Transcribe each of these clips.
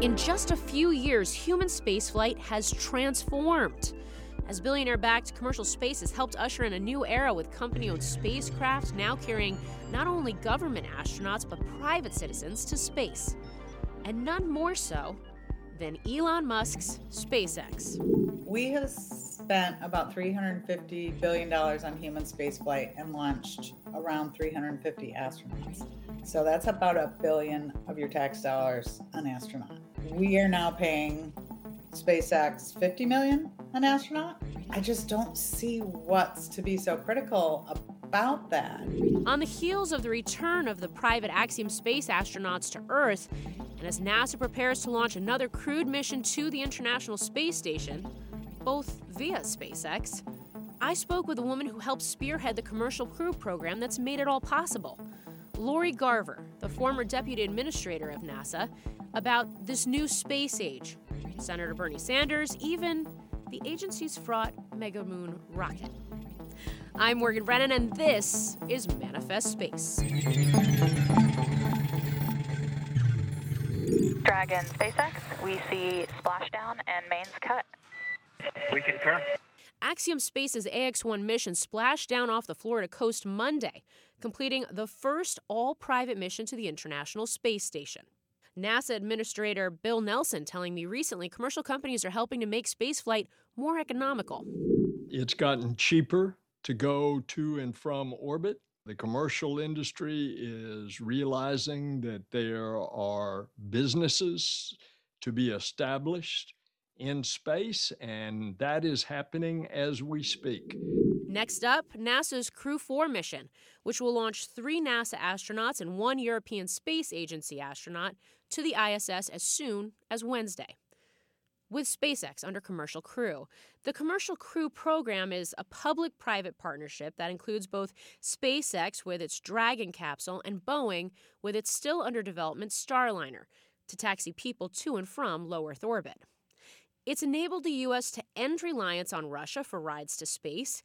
In just a few years, human spaceflight has transformed. As billionaire backed commercial space has helped usher in a new era with company owned spacecraft now carrying not only government astronauts but private citizens to space. And none more so than Elon Musk's SpaceX. We have spent about $350 billion on human spaceflight and launched around 350 astronauts. So that's about a billion of your tax dollars on astronaut. We are now paying SpaceX 50 million an astronaut. I just don't see what's to be so critical about that. On the heels of the return of the private Axiom space astronauts to Earth, and as NASA prepares to launch another crewed mission to the International Space Station, both via SpaceX, I spoke with a woman who helped spearhead the commercial crew program that's made it all possible. Lori Garver, the former deputy administrator of NASA, about this new space age. Senator Bernie Sanders, even the agency's fraught Mega Moon rocket. I'm Morgan Brennan, and this is Manifest Space. Dragon SpaceX, we see splashdown and mains cut. We concur. Axiom Space's AX 1 mission splashed down off the Florida coast Monday, completing the first all private mission to the International Space Station. NASA Administrator Bill Nelson telling me recently commercial companies are helping to make spaceflight more economical. It's gotten cheaper to go to and from orbit. The commercial industry is realizing that there are businesses to be established in space, and that is happening as we speak. Next up, NASA's Crew 4 mission, which will launch three NASA astronauts and one European Space Agency astronaut to the ISS as soon as Wednesday. With SpaceX under Commercial Crew. The Commercial Crew program is a public private partnership that includes both SpaceX with its Dragon capsule and Boeing with its still under development Starliner to taxi people to and from low Earth orbit. It's enabled the U.S. to end reliance on Russia for rides to space,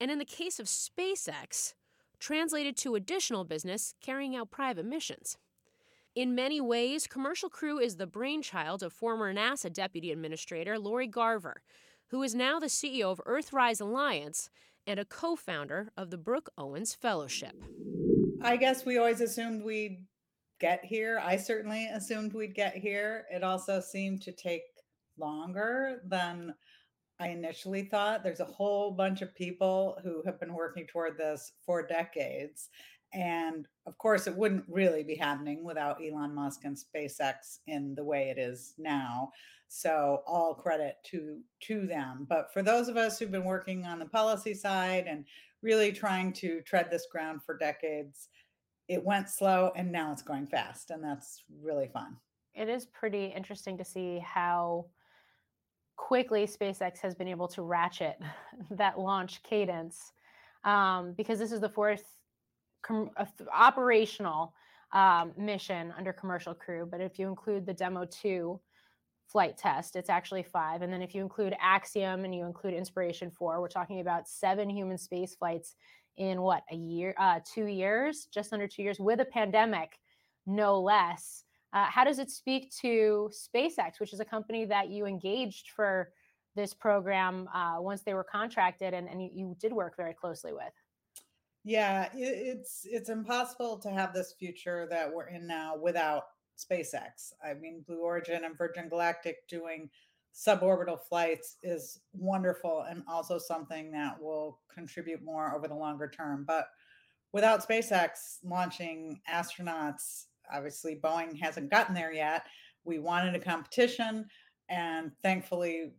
and in the case of SpaceX, translated to additional business carrying out private missions. In many ways, Commercial Crew is the brainchild of former NASA Deputy Administrator Lori Garver, who is now the CEO of Earthrise Alliance and a co founder of the Brooke Owens Fellowship. I guess we always assumed we'd get here. I certainly assumed we'd get here. It also seemed to take longer than I initially thought. There's a whole bunch of people who have been working toward this for decades. And of course, it wouldn't really be happening without Elon Musk and SpaceX in the way it is now. So all credit to to them. But for those of us who've been working on the policy side and really trying to tread this ground for decades, it went slow and now it's going fast. And that's really fun. It is pretty interesting to see how quickly SpaceX has been able to ratchet that launch cadence um, because this is the fourth com- operational um, mission under commercial crew. But if you include the demo two flight test, it's actually five. And then if you include Axiom and you include Inspiration four, we're talking about seven human space flights in what a year, uh, two years, just under two years with a pandemic, no less. Uh, how does it speak to SpaceX, which is a company that you engaged for this program uh, once they were contracted and, and you, you, did work very closely with? Yeah, it's it's impossible to have this future that we're in now without SpaceX. I mean, Blue Origin and Virgin Galactic doing suborbital flights is wonderful and also something that will contribute more over the longer term. But without SpaceX launching astronauts obviously Boeing hasn't gotten there yet. We wanted a competition, and thankfully,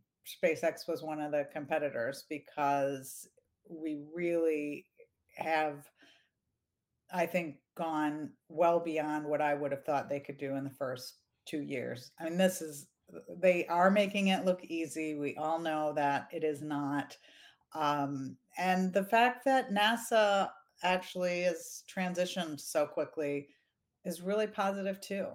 SpaceX was one of the competitors because we really have, I think, gone well beyond what I would have thought they could do in the first two years. I mean, this is, they are making it look easy. We all know that it is not. Um, and the fact that NASA actually has transitioned so quickly is really positive too.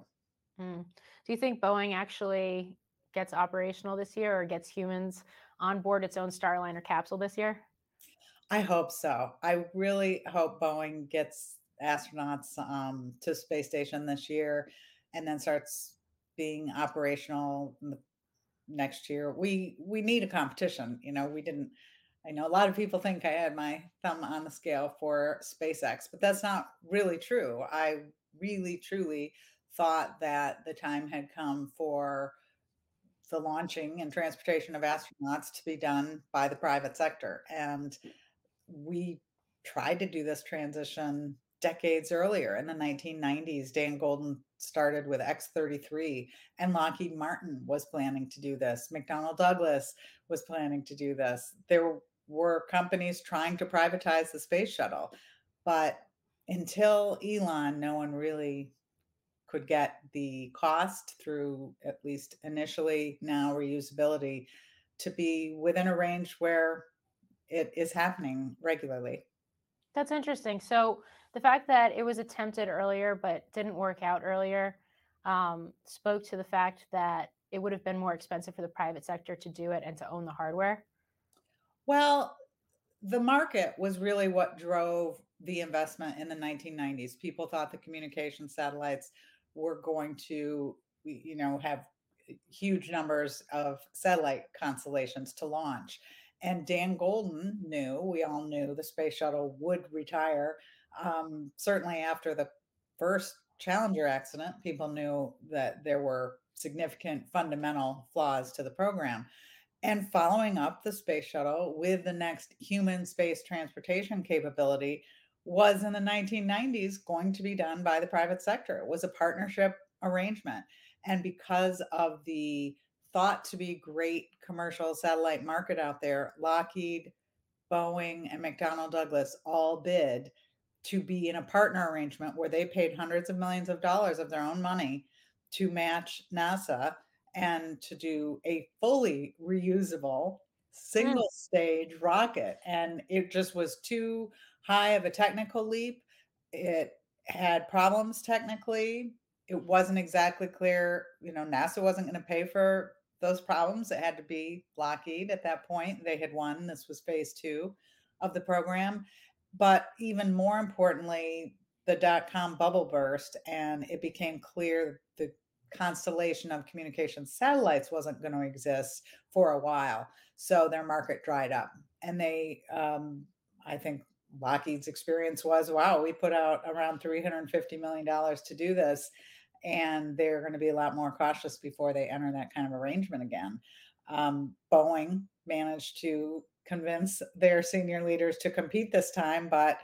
Mm. Do you think Boeing actually gets operational this year or gets humans on board its own Starliner capsule this year? I hope so. I really hope Boeing gets astronauts um, to space station this year and then starts being operational next year. We we need a competition. You know, we didn't I know a lot of people think I had my thumb on the scale for SpaceX, but that's not really true. I really truly thought that the time had come for the launching and transportation of astronauts to be done by the private sector. And we tried to do this transition decades earlier in the 1990s. Dan Goldin started with X33, and Lockheed Martin was planning to do this. McDonnell Douglas was planning to do this. There were companies trying to privatize the space shuttle. But until Elon, no one really could get the cost through at least initially now reusability to be within a range where it is happening regularly. That's interesting. So the fact that it was attempted earlier but didn't work out earlier um, spoke to the fact that it would have been more expensive for the private sector to do it and to own the hardware. Well, the market was really what drove the investment in the 1990s. People thought the communication satellites were going to, you know, have huge numbers of satellite constellations to launch. And Dan Goldin knew, we all knew the space shuttle would retire. Um, certainly after the first Challenger accident, people knew that there were significant fundamental flaws to the program. And following up the space shuttle with the next human space transportation capability was in the 1990s going to be done by the private sector. It was a partnership arrangement. And because of the thought to be great commercial satellite market out there, Lockheed, Boeing, and McDonnell Douglas all bid to be in a partner arrangement where they paid hundreds of millions of dollars of their own money to match NASA and to do a fully reusable single stage rocket. And it just was too high of a technical leap. It had problems technically. It wasn't exactly clear, you know, NASA wasn't going to pay for those problems. It had to be Lockheed at that point. They had won. This was phase two of the program. But even more importantly, the dot com bubble burst and it became clear the constellation of communication satellites wasn't going to exist for a while. So their market dried up. And they, um, I think Lockheed's experience was wow, we put out around $350 million to do this. And they're going to be a lot more cautious before they enter that kind of arrangement again. Um, Boeing managed to convince their senior leaders to compete this time, but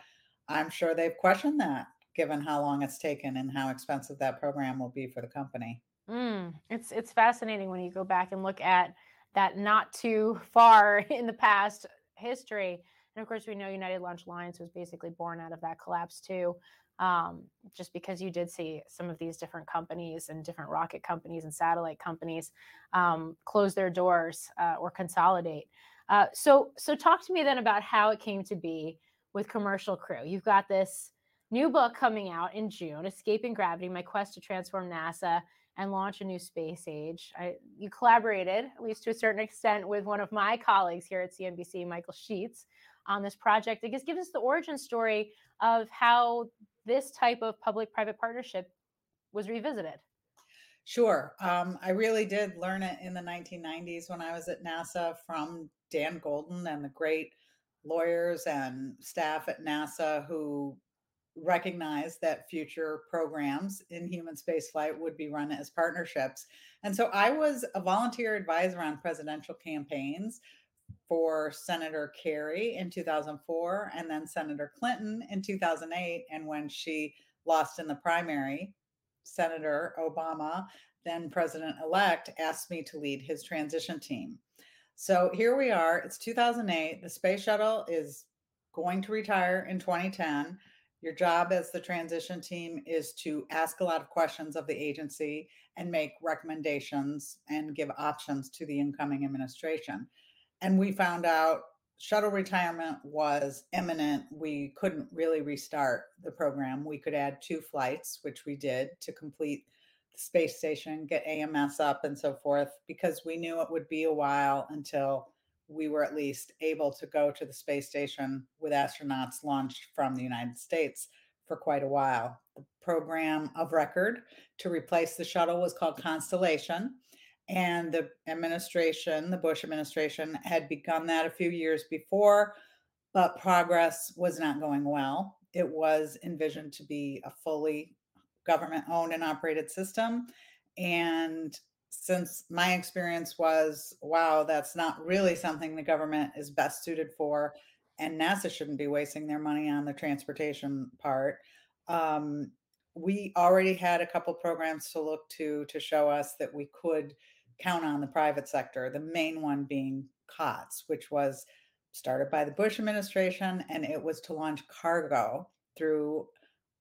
I'm sure they've questioned that given how long it's taken and how expensive that program will be for the company. Mm, it's it's fascinating when you go back and look at that not too far in the past history. And of course, we know United Launch Alliance was basically born out of that collapse too. Um, just because you did see some of these different companies and different rocket companies and satellite companies um, close their doors uh, or consolidate. Uh, so, so talk to me then about how it came to be with Commercial Crew. You've got this new book coming out in June, Escaping Gravity: My Quest to Transform NASA and launch a new space age. I, you collaborated, at least to a certain extent, with one of my colleagues here at CNBC, Michael Sheetz, on this project. It guess give us the origin story of how this type of public-private partnership was revisited. Sure. Um, I really did learn it in the 1990s when I was at NASA from Dan Goldin and the great lawyers and staff at NASA who recognized that future programs in human spaceflight would be run as partnerships. And so I was a volunteer advisor on presidential campaigns for Senator Kerry in 2004 and then Senator Clinton in 2008. And when she lost in the primary, Senator Obama, then president elect, asked me to lead his transition team. So here we are. It's 2008. The space shuttle is going to retire in 2010 Your job as the transition team is to ask a lot of questions of the agency and make recommendations and give options to the incoming administration. And we found out shuttle retirement was imminent. We couldn't really restart the program. We could add two flights, which we did to complete the space station, get AMS up, and so forth, because we knew it would be a while until we were at least able to go to the space station with astronauts launched from the United States for quite a while. The program of record to replace the shuttle was called Constellation and the administration, the Bush administration, had begun that a few years before, but progress was not going well. It was envisioned to be a fully government owned and operated system. And since my experience was, wow, that's not really something the government is best suited for, and NASA shouldn't be wasting their money on the transportation part. Um, we already had a couple programs to look to to show us that we could count on the private sector, the main one being COTS, which was started by the Bush administration, and it was to launch cargo through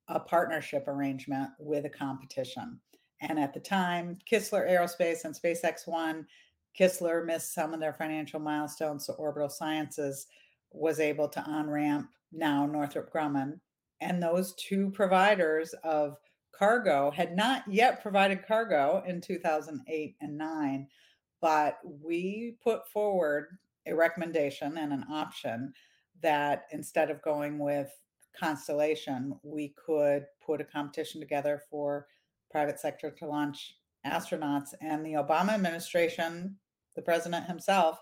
a partnership arrangement with a competition. And at the time, Kistler Aerospace and SpaceX won, Kistler missed some of their financial milestones, so Orbital Sciences was able to on ramp now Northrop Grumman. And those two providers of cargo had not yet provided cargo in 2008 and 9 but we put forward a recommendation and an option that instead of going with constellation we could put a competition together for private sector to launch astronauts and the obama administration the president himself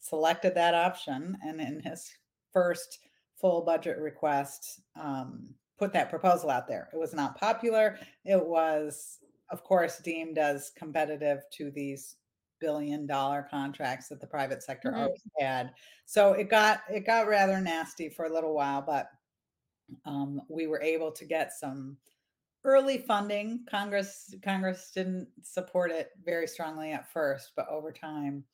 selected that option and in his first full budget request um, put that proposal out there. It was not popular. It was, of course, deemed as competitive to these billion dollar contracts that the private sector mm-hmm. always had. So it got it got rather nasty for a little while, but um, we were able to get some early funding. Congress Congress didn't support it very strongly at first, but over time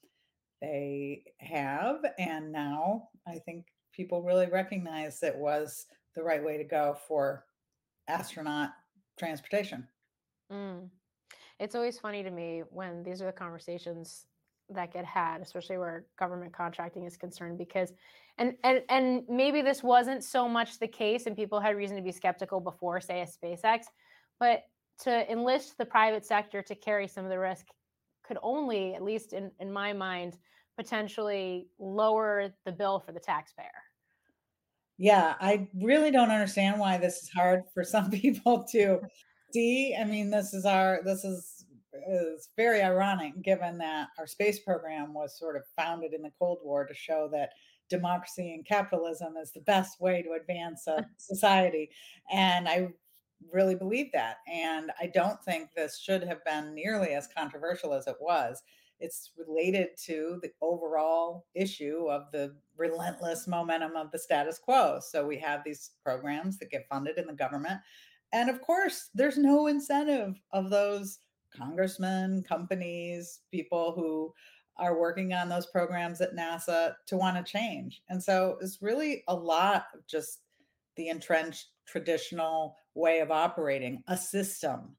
they have, and now I think people really recognize it was the right way to go for astronaut transportation. Mm. It's always funny to me when these are the conversations that get had, especially where government contracting is concerned, because and and and maybe this wasn't so much the case, and people had reason to be skeptical before, say, a SpaceX, but to enlist the private sector to carry some of the risk could only, at least in, in my mind, potentially lower the bill for the taxpayer. Yeah, I really don't understand why this is hard for some people to see. I mean, this is our this is is very ironic given that our space program was sort of founded in the Cold War to show that democracy and capitalism is the best way to advance a society. And I really believe that. And I don't think this should have been nearly as controversial as it was it's related to the overall issue of the relentless momentum of the status quo. So we have these programs that get funded in the government. And of course, there's no incentive of those congressmen, companies, people who are working on those programs at NASA to want to change. And so it's really a lot of just the entrenched traditional way of operating, a system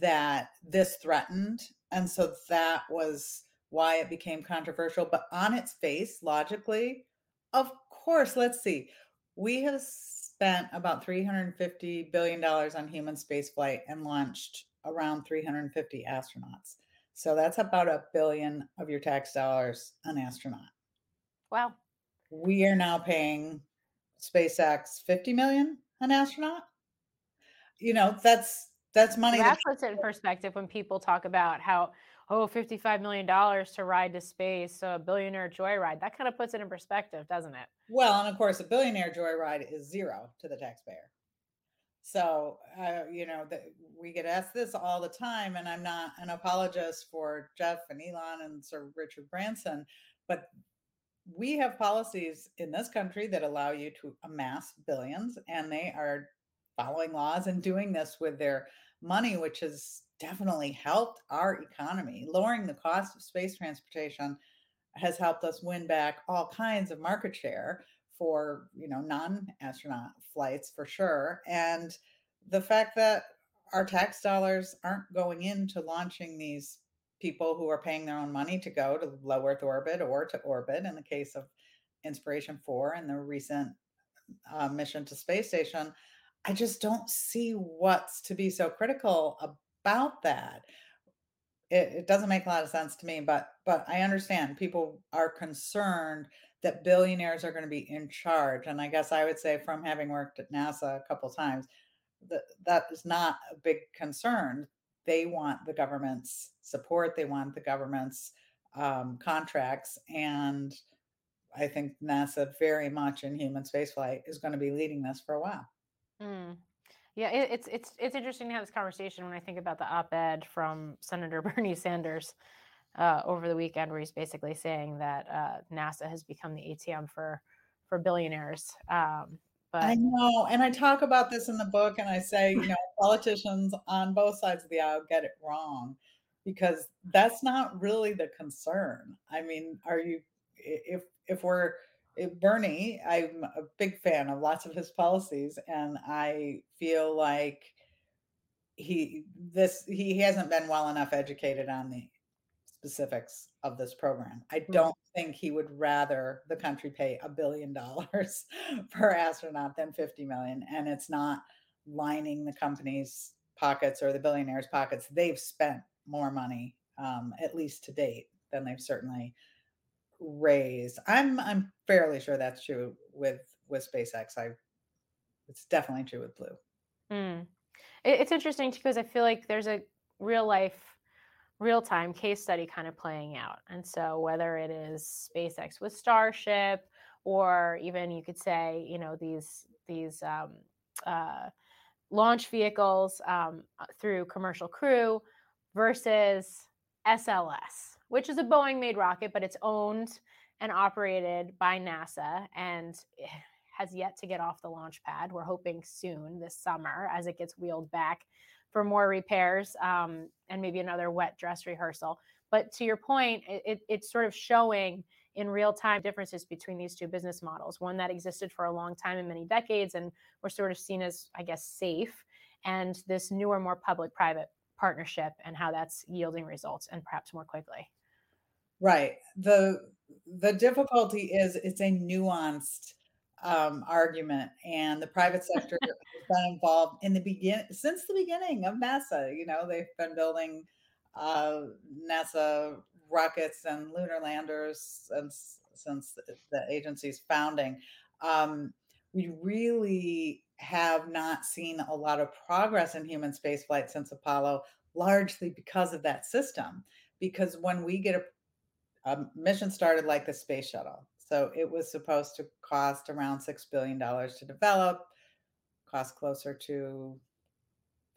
that this threatened and so that was why it became controversial. But on its face, logically, of course, let's see. We have spent about $350 billion on human spaceflight and launched around 350 astronauts. So that's about a billion of your tax dollars an astronaut. Wow. We are now paying SpaceX 50 million an astronaut. You know, that's that's money. That, puts it in perspective when people talk about how, oh, $55 million to ride to space, so a billionaire joyride. That kind of puts it in perspective, doesn't it? Well, and of course, a billionaire joyride is zero to the taxpayer. So, uh, you know, that we get asked this all the time, and I'm not an apologist for Jeff and Elon and Sir Richard Branson, but we have policies in this country that allow you to amass billions, and they are following laws and doing this with their money, which has definitely helped our economy. Lowering the cost of space transportation has helped us win back all kinds of market share for you know non-astronaut flights for sure and the fact that our tax dollars aren't going into launching these people who are paying their own money to go to low earth orbit or to orbit in the case of inspiration 4 and the recent uh, mission to space station i just don't see what's to be so critical about that. It, it doesn't make a lot of sense to me but but i understand people are concerned that billionaires are going to be in charge and i guess i would say from having worked at nasa a couple times that that is not a big concern they want the government's support they want the government's um, contracts and i think nasa very much in human spaceflight is going to be leading this for a while Mm. Yeah, it, it's it's it's interesting to have this conversation when I think about the op-ed from Senator Bernie Sanders uh, over the weekend, where he's basically saying that uh, NASA has become the ATM for for billionaires. Um, but I know, and I talk about this in the book, and I say, you know, politicians on both sides of the aisle get it wrong because that's not really the concern. I mean, are you if if we're if Bernie, I'm a big fan of lots of his policies, and I feel like he this he hasn't been well enough educated on the specifics of this program. I Mm. don't think he would rather the country pay a billion dollars per astronaut than 50 million. And it's not lining the company's pockets or the billionaires' pockets. They've spent more money, um, at least to date, than they've certainly raised. I'm I'm fairly sure that's true with with SpaceX. I it's definitely true with Blue. Mm. It, it's interesting too because I feel like there's a real life, real time case study kind of playing out. And so whether it is SpaceX with Starship, or even you could say, you know, these these um, uh, launch vehicles um, uh, through Commercial Crew versus SLS, which is a Boeing made rocket, but it's owned and operated by NASA and eh, has yet to get off the launch pad. We're hoping soon this summer as it gets wheeled back for more repairs um, and maybe another wet dress rehearsal. But to your point, it, it, it's sort of showing in real time differences between these two business models one that existed for a long time in many decades and were sort of seen as, I guess, safe, and this newer, more public private partnership and how that's yielding results and perhaps more quickly. Right. The the difficulty is it's a nuanced um, argument, and the private sector has been involved in the begin since the beginning of NASA. You know, they've been building uh, NASA rockets and lunar landers since since the, agency's founding. Um, we really have not seen a lot of progress in human spaceflight since Apollo, largely because of that system. Because when we get a a mission started like the space shuttle. So it was supposed to cost around $6 billion to develop, cost closer to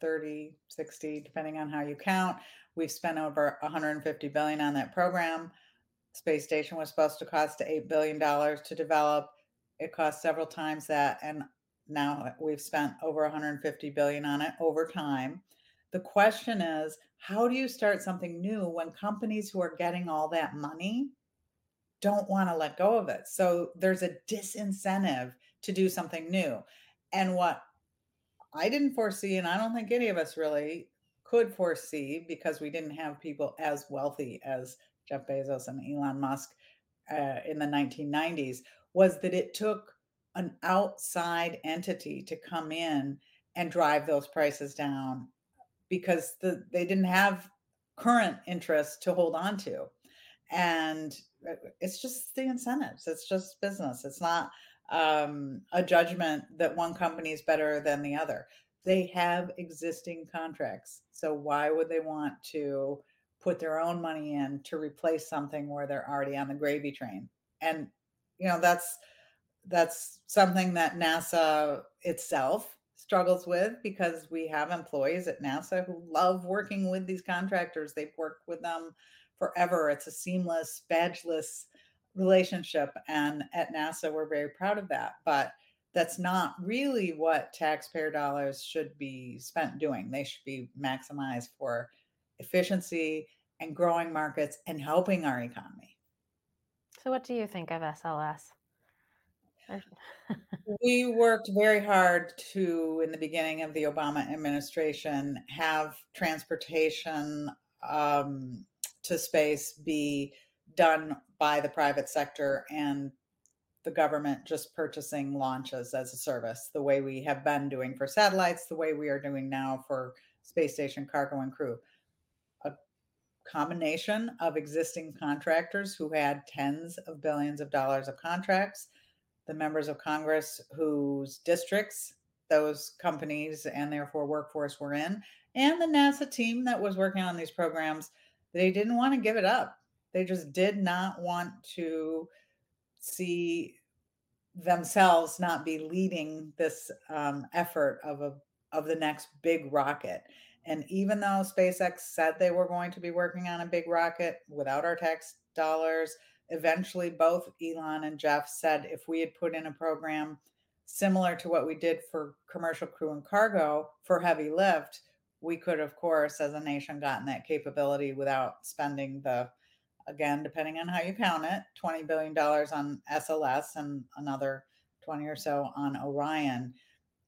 30, 60, depending on how you count. We've spent over 150 billion on that program. Space station was supposed to cost $8 billion to develop. It cost several times that. And now we've spent over 150 billion on it over time. The question is, how do you start something new when companies who are getting all that money don't want to let go of it? So there's a disincentive to do something new. And what I didn't foresee, and I don't think any of us really could foresee because we didn't have people as wealthy as Jeff Bezos and Elon Musk uh, in the 1990s, was that it took an outside entity to come in and drive those prices down because the, they didn't have current interest to hold on to. And uh, it's just the incentives, it's just business. It's not um, a judgment that one company is better than the other. They have existing contracts. So why would they want to put their own money in to replace something where they're already on the gravy train? And you know, that's that's something that NASA itself struggles with because we have employees at NASA who love working with these contractors. They've worked with them forever. It's a seamless, badgeless relationship. And at NASA, we're very proud of that. But that's not really what taxpayer dollars should be spent doing. They should be maximized for efficiency and growing markets and helping our economy. So, what do you think of SLS? we worked very hard to, in the beginning of the Obama administration, have transportation um, to space be done by the private sector and the government just purchasing launches as a service, the way we have been doing for satellites, the way we are doing now for space station cargo and crew. A combination of existing contractors who had tens of billions of dollars of contracts the members of Congress whose districts those companies and therefore workforce were in, and the NASA team that was working on these programs, they didn't want to give it up. They just did not want to see themselves not be leading this um, effort of a of the next big rocket. And even though SpaceX said they were going to be working on a big rocket without our tax dollars, eventually both Elon and Jeff said if we had put in a program similar to what we did for commercial crew and cargo for heavy lift, we could, of course, as a nation, gotten that capability without spending the, again, depending on how you count it, $20 billion on SLS and another 20 or so on Orion.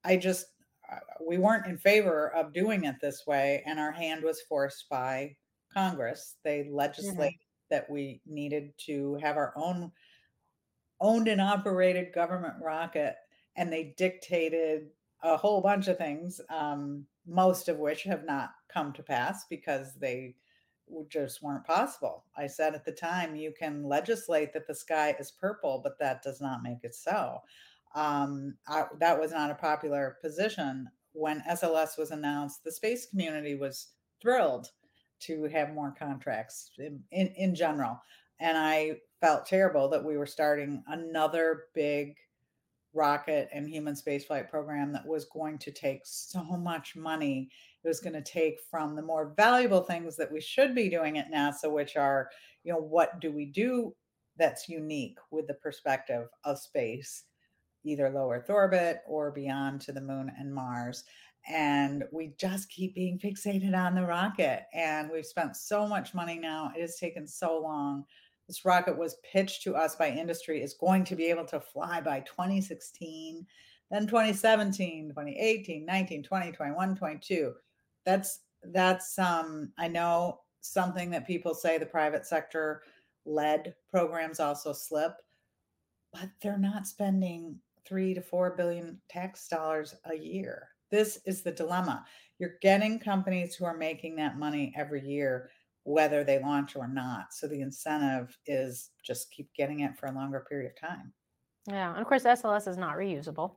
I just, uh, we weren't in favor of doing it this way, and our hand was forced by Congress. They legislate that we needed to have our own owned and operated government rocket and they dictated a whole bunch of things um, most of which have not come to pass because they just weren't possible i said at the time you can legislate that the sky is purple but that does not make it so um, I, that was not a popular position when sls was announced the space community was thrilled to have more contracts in, in, in general. And I felt terrible that we were starting another big rocket and human spaceflight program that was going to take so much money. It was going to take from the more valuable things that we should be doing at NASA, which are, you know, what do we do that's unique with the perspective of space, either low Earth orbit or beyond to the moon and Mars. And we just keep being fixated on the rocket and we've spent so much money now. It has taken so long. This rocket was pitched to us by industry is going to be able to fly by 2016 then 2017 2018 19 20 21 22 that's that's um i know something that people say the private sector led programs also slip but they're not spending three to four billion tax dollars a year this is the dilemma. You're getting companies who are making that money every year, whether they launch or not. So the incentive is just keep getting it for a longer period of time. Yeah. And of course, SLS is not reusable.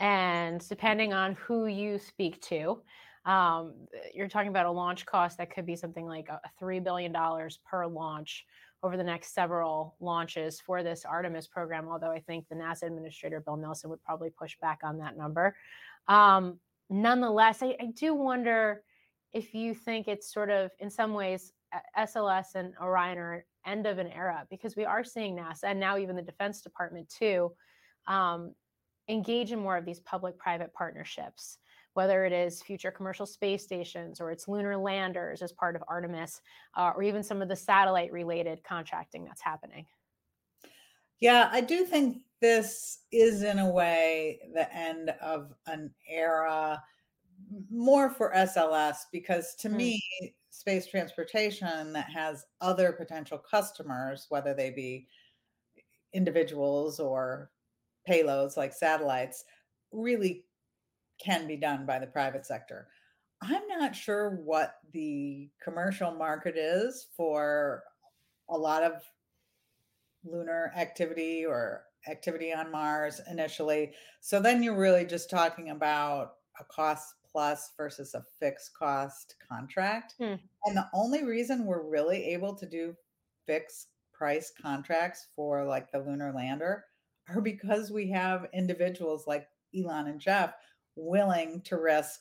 And depending on who you speak to, um, you're talking about a launch cost that could be something like a $3 billion per launch over the next several launches for this Artemis program. Although I think the NASA administrator, Bill Nelson, would probably push back on that number. Um, nonetheless, I, I do wonder if you think it's sort of, in some ways, SLS and Orion are end of an era because we are seeing NASA and now even the Defense Department too um, engage in more of these public-private partnerships, whether it is future commercial space stations or it's lunar landers as part of Artemis, uh, or even some of the satellite-related contracting that's happening. Yeah, I do think this is in a way the end of an era more for SLS because to mm. me space transportation that has other potential customers whether they be individuals or payloads like satellites really can be done by the private sector. I'm not sure what the commercial market is for a lot of lunar activity or activity on Mars initially. So then you're really just talking about a cost plus versus a fixed cost contract. Hmm. And the only reason we're really able to do fixed price contracts for like the lunar lander are because we have individuals like Elon and Jeff willing to risk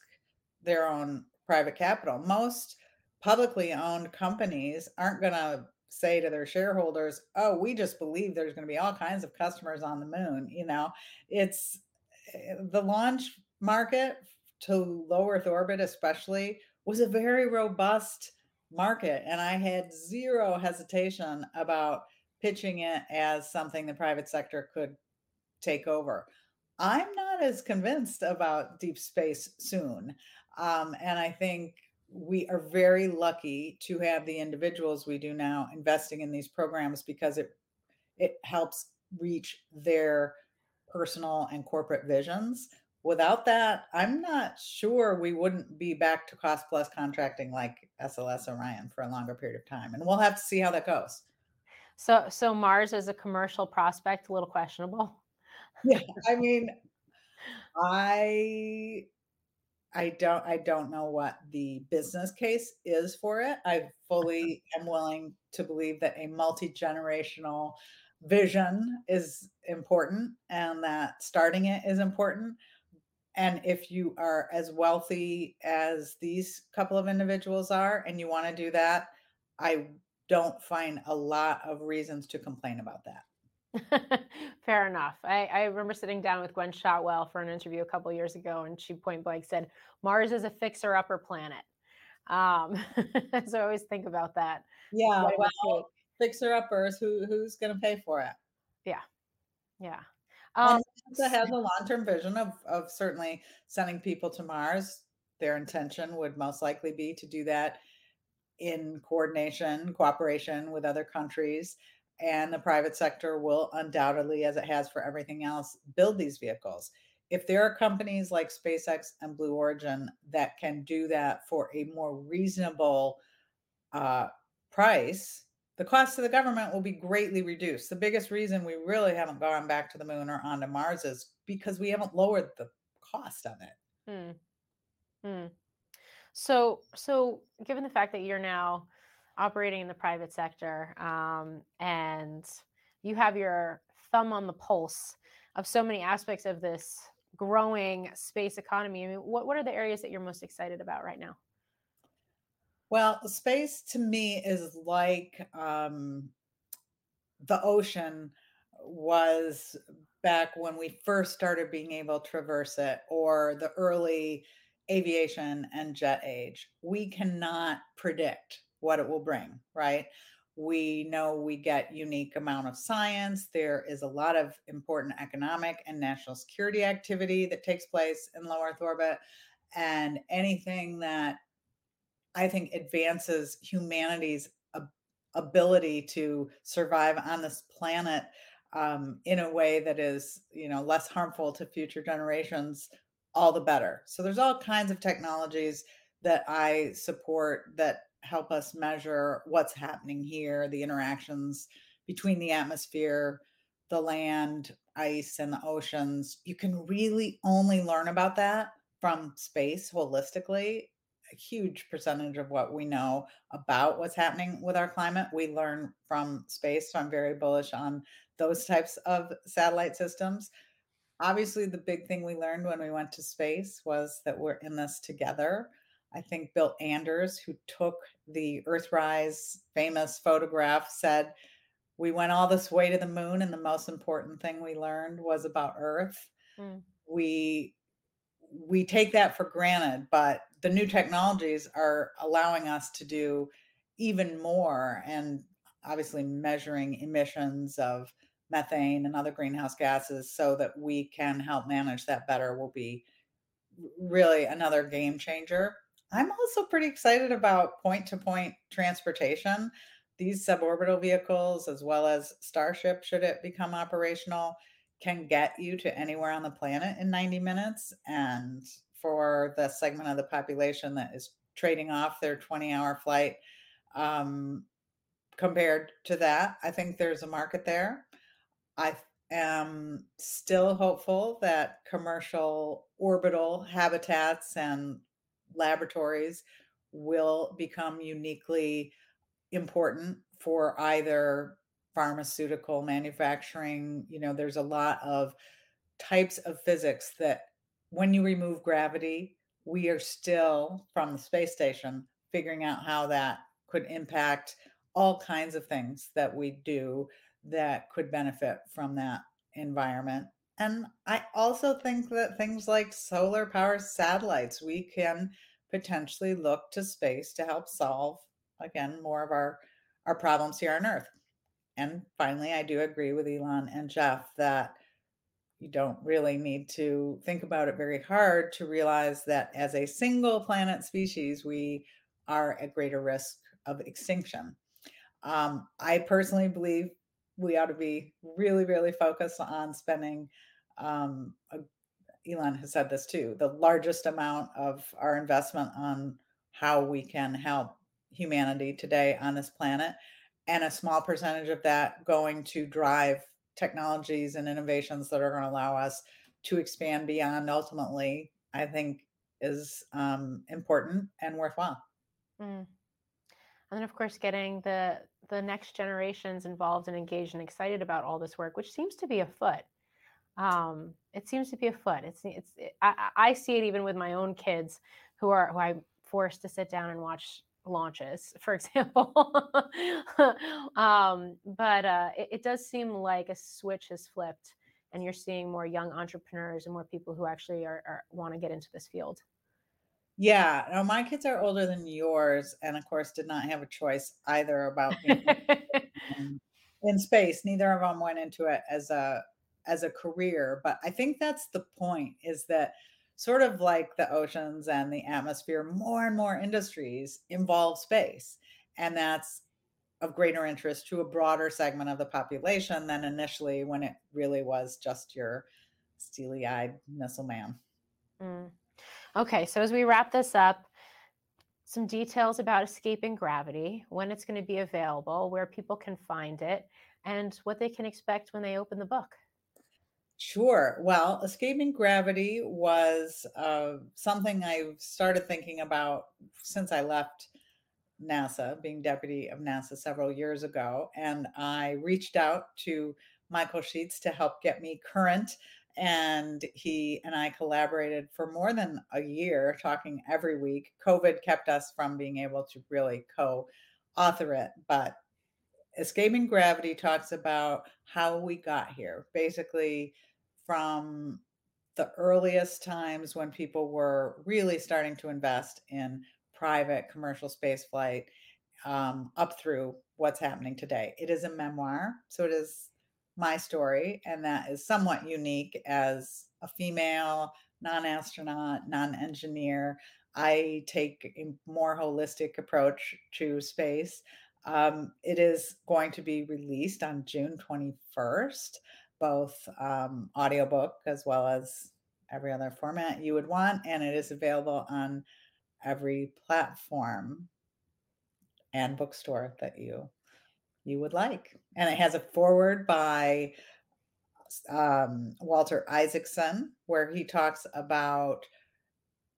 their own private capital. Most publicly owned companies aren't going to say to their shareholders, "Oh, we just believe there's going to be all kinds of customers on the moon." You know, it's eh, the launch market to low Earth orbit, especially, was a very robust market, and I had zero hesitation about pitching it as something the private sector could take over. I'm not as convinced about deep space soon. Um, and I think we are very lucky to have the individuals we do now investing in these programs because it it helps reach their personal and corporate visions. Without that, I'm not sure we wouldn't be back to cost plus contracting like SLS Orion for a longer period of time. And we'll have to see how that goes. So so Mars is a commercial prospect, a little questionable. Yeah, I mean, I I don't I don't know what the business case is for it. I fully am willing to believe that a multi-generational vision is important and that starting it is important. And if you are as wealthy as these couple of individuals are and you want to do that, I don't find a lot of reasons to complain about that. Fair enough. I, I remember sitting down with Gwynne Shotwell for an interview a couple years ago, and she point blank said, Mars is a fixer upper planet. Um, so I always think about that. Yeah. Well, fixer uppers, who who's going to pay for it? Yeah. Yeah. Um, NASA has a long term vision of, of certainly sending people to Mars. Their intention would most likely be to do that in coordination, cooperation with other countries and the private sector will undoubtedly, as it has for everything else, build these vehicles. If there are companies like SpaceX and Blue Origin that can do that for a more reasonable uh, price, the cost to the government will be greatly reduced. The biggest reason we really haven't gone back to the moon or onto Mars is because we haven't lowered the cost of it. Hmm. Hmm. So, so given the fact that you're now operating in the private sector um, and you have your thumb on the pulse of so many aspects of this growing space economy. I mean, what, what are the areas that you're most excited about right now? Well, space to me is like um, the ocean was back when we first started being able to traverse it, or the early aviation and jet age. We cannot predict what it will bring, right? We know we get unique amount of science. There is a lot of important economic and national security activity that takes place in low Earth orbit. And anything that I think advances humanity's ability to survive on this planet um, in a way that is, you know, less harmful to future generations, all the better. So there's all kinds of technologies that I support that help us measure what's happening here, the interactions between the atmosphere, the land, ice, and the oceans. You can really only learn about that from space holistically. A huge percentage of what we know about what's happening with our climate, we learn from space. So I'm very bullish on those types of satellite systems. Obviously, the big thing we learned when we went to space was that we're in this together I think Bill Anders, who took the Earthrise famous photograph, said, We went all this way to the moon, and the most important thing we learned was about Earth. Mm. We we take that for granted, but the new technologies are allowing us to do even more and obviously measuring emissions of methane and other greenhouse gases so that we can help manage that better will be really another game changer I'm also pretty excited about point to point transportation. These suborbital vehicles, as well as Starship, should it become operational, can get you to anywhere on the planet in 90 minutes. And for the segment of the population that is trading off their 20 hour flight, um, compared to that, I think there's a market there. I am still hopeful that commercial orbital habitats and laboratories will become uniquely important for either pharmaceutical manufacturing. You know, there's a lot of types of physics that when you remove gravity, we are still from the space station figuring out how that could impact all kinds of things that we do that could benefit from that environment. And I also think that things like solar power satellites, we can potentially look to space to help solve again more of our our problems here on earth. And finally, I do agree with Elon and Jeff that you don't really need to think about it very hard to realize that as a single planet species, we are at greater risk of extinction. Um, I personally believe we ought to be really, really focused on spending. Um, a, Elon has said this too the largest amount of our investment on how we can help humanity today on this planet, and a small percentage of that going to drive technologies and innovations that are going to allow us to expand beyond ultimately, I think is um, important and worthwhile. Mm. And then, of course, getting the the next generations involved and engaged and excited about all this work, which seems to be afoot. Um, it seems to be afoot. It's it's. It, I, I see it even with my own kids, who are who I'm forced to sit down and watch launches, for example. um, but uh, it, it, does seem like a switch has flipped, and you're seeing more young entrepreneurs and more people who actually are, are want to get into this field. Yeah, no, my kids are older than yours, and of course, did not have a choice either about in, in space. Neither of them went into it as a as a career, but I think that's the point: is that sort of like the oceans and the atmosphere, more and more industries involve space. And that's of greater interest to a broader segment of the population than initially when it really was just your steely eyed missile man. Mm. Okay, so as we wrap this up, some details about escaping gravity, when it's going to be available, where people can find it, and what they can expect when they open the book. Sure. Well, escaping gravity was uh, something I've started thinking about since I left NASA, being deputy of NASA several years ago. And I reached out to Michael Sheetz to help get me current. And he and I collaborated for more than a year, talking every week. COVID kept us from being able to really co author it, but Escaping Gravity talks about how we got here. Basically, from the earliest times when people were really starting to invest in private commercial space flight um, up through what's happening today. It is a memoir, so it is my story, and that is somewhat unique as a female, non astronaut, non engineer. I take a more holistic approach to space. Um, it is going to be released on June 21st both um, audiobook as well as every other format you would want, and it is available on every platform and bookstore that you you would like. And it has a foreword by um, Walter Isaacson, where he talks about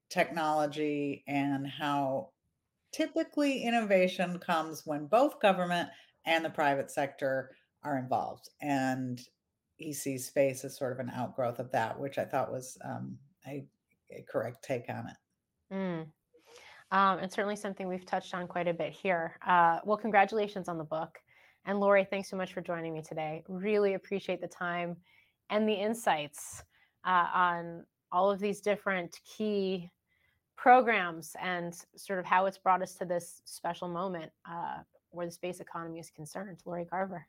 technology and how typically innovation comes when both government and the private sector are involved. And he sees space as sort of an outgrowth of that, which I thought was um, a, a, correct take on it. Mm. Um, and certainly something we've touched on quite a bit here. Uh, well, congratulations on the book. And Lori, thanks so much for joining me today. Really appreciate the time and the insights uh, on all of these different key programs and sort of how it's brought us to this special moment uh, where the space economy is concerned. Lori Garver.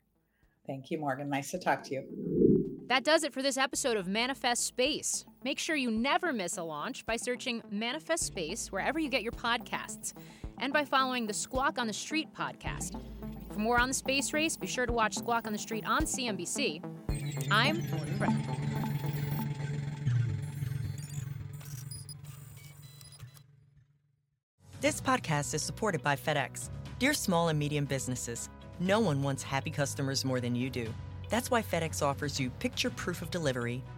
Thank you, Morgan. Nice to talk to you. That does it for this episode of Manifest Space. Make sure you never miss a launch by searching Manifest Space wherever you get your podcasts and by following the Squawk on the Street podcast. For more on the space race, be sure to watch Squawk on the Street on CNBC. I'm Morgan This podcast is supported by FedEx. Dear small and medium businesses, no one wants happy customers more than you do. That's why FedEx offers you picture proof of delivery,